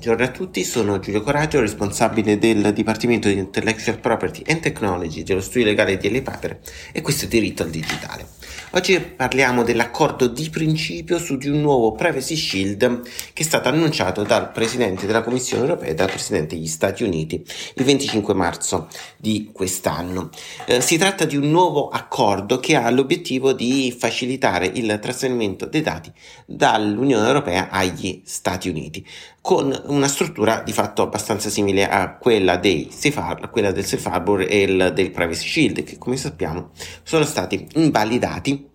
Buongiorno a tutti, sono Giulio Coraggio, responsabile del Dipartimento di Intellectual Property and Technology dello studio legale di. Paper e questo è Diritto al Digitale. Oggi parliamo dell'accordo di principio su di un nuovo Privacy Shield che è stato annunciato dal Presidente della Commissione europea e dal Presidente degli Stati Uniti il 25 marzo di quest'anno. Eh, si tratta di un nuovo accordo che ha l'obiettivo di facilitare il trasferimento dei dati dall'Unione Europea agli Stati Uniti con una struttura di fatto abbastanza simile a quella, dei safe quella del Safe Harbor e il, del Privacy Shield, che come sappiamo sono stati invalidati 定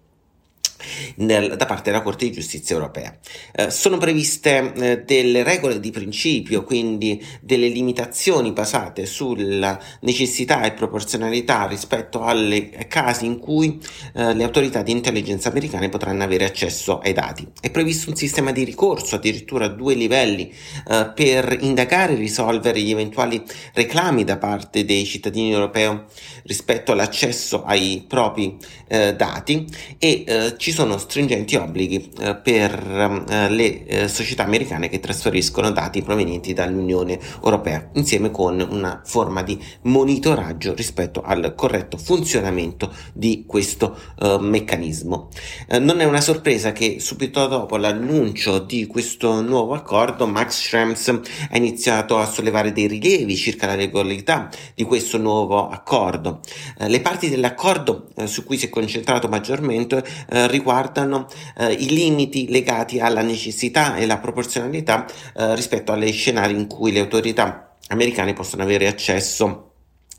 nel, da parte della Corte di Giustizia europea. Eh, sono previste eh, delle regole di principio, quindi delle limitazioni basate sulla necessità e proporzionalità rispetto alle casi in cui eh, le autorità di intelligence americane potranno avere accesso ai dati. È previsto un sistema di ricorso, addirittura a due livelli, eh, per indagare e risolvere gli eventuali reclami da parte dei cittadini europei rispetto all'accesso ai propri eh, dati e eh, ci sono stringenti obblighi eh, per eh, le eh, società americane che trasferiscono dati provenienti dall'Unione Europea, insieme con una forma di monitoraggio rispetto al corretto funzionamento di questo eh, meccanismo. Eh, non è una sorpresa che subito dopo l'annuncio di questo nuovo accordo Max Schrems ha iniziato a sollevare dei rilievi circa la legalità di questo nuovo accordo. Eh, le parti dell'accordo su cui si è concentrato maggiormente riguardano riguardano eh, i limiti legati alla necessità e la proporzionalità eh, rispetto agli scenari in cui le autorità americane possono avere accesso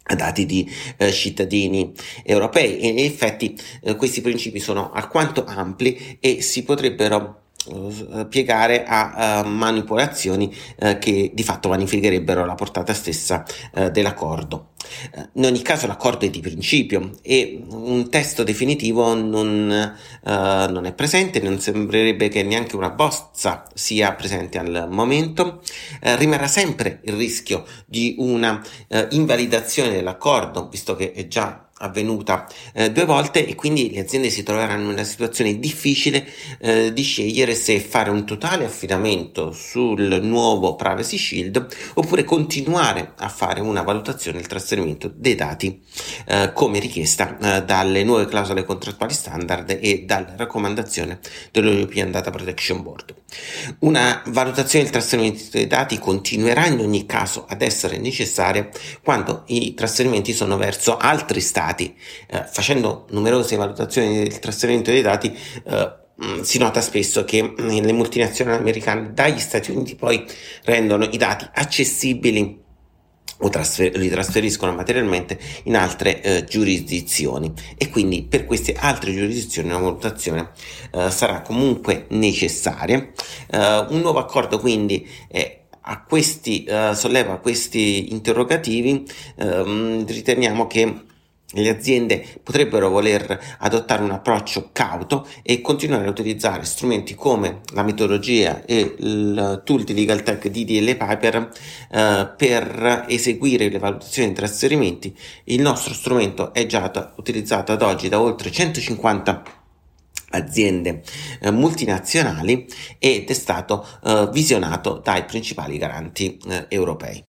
a dati di eh, cittadini europei. E in effetti eh, questi principi sono alquanto ampli e si potrebbero piegare a uh, manipolazioni uh, che di fatto vanificherebbero la portata stessa uh, dell'accordo. In ogni caso l'accordo è di principio e un testo definitivo non, non, è presente, non sembrerebbe che neanche una bozza sia presente al momento. rimarrà sempre il rischio di una invalidazione dell'accordo, visto che è già avvenuta eh, due volte e quindi le aziende si troveranno in una situazione difficile eh, di scegliere se fare un totale affidamento sul nuovo Privacy Shield oppure continuare a fare una valutazione del trasferimento dei dati eh, come richiesta eh, dalle nuove clausole contrattuali standard e dalla raccomandazione dell'European Data Protection Board. Una valutazione del trasferimento dei dati continuerà in ogni caso ad essere necessaria quando i trasferimenti sono verso altri stati dati. Eh, facendo numerose valutazioni del trasferimento dei dati, eh, mm, si nota spesso che mm, le multinazionali americane dagli Stati Uniti poi rendono i dati accessibili o trasfer- li trasferiscono materialmente in altre eh, giurisdizioni e quindi per queste altre giurisdizioni una valutazione eh, sarà comunque necessaria. Uh, un nuovo accordo quindi a questi, uh, solleva questi interrogativi, uh, riteniamo che le aziende potrebbero voler adottare un approccio cauto e continuare a utilizzare strumenti come la metodologia e il tool di legal tech di DL Piper eh, per eseguire le valutazioni di trasferimenti. Il nostro strumento è già utilizzato ad oggi da oltre 150 aziende eh, multinazionali ed è stato eh, visionato dai principali garanti eh, europei.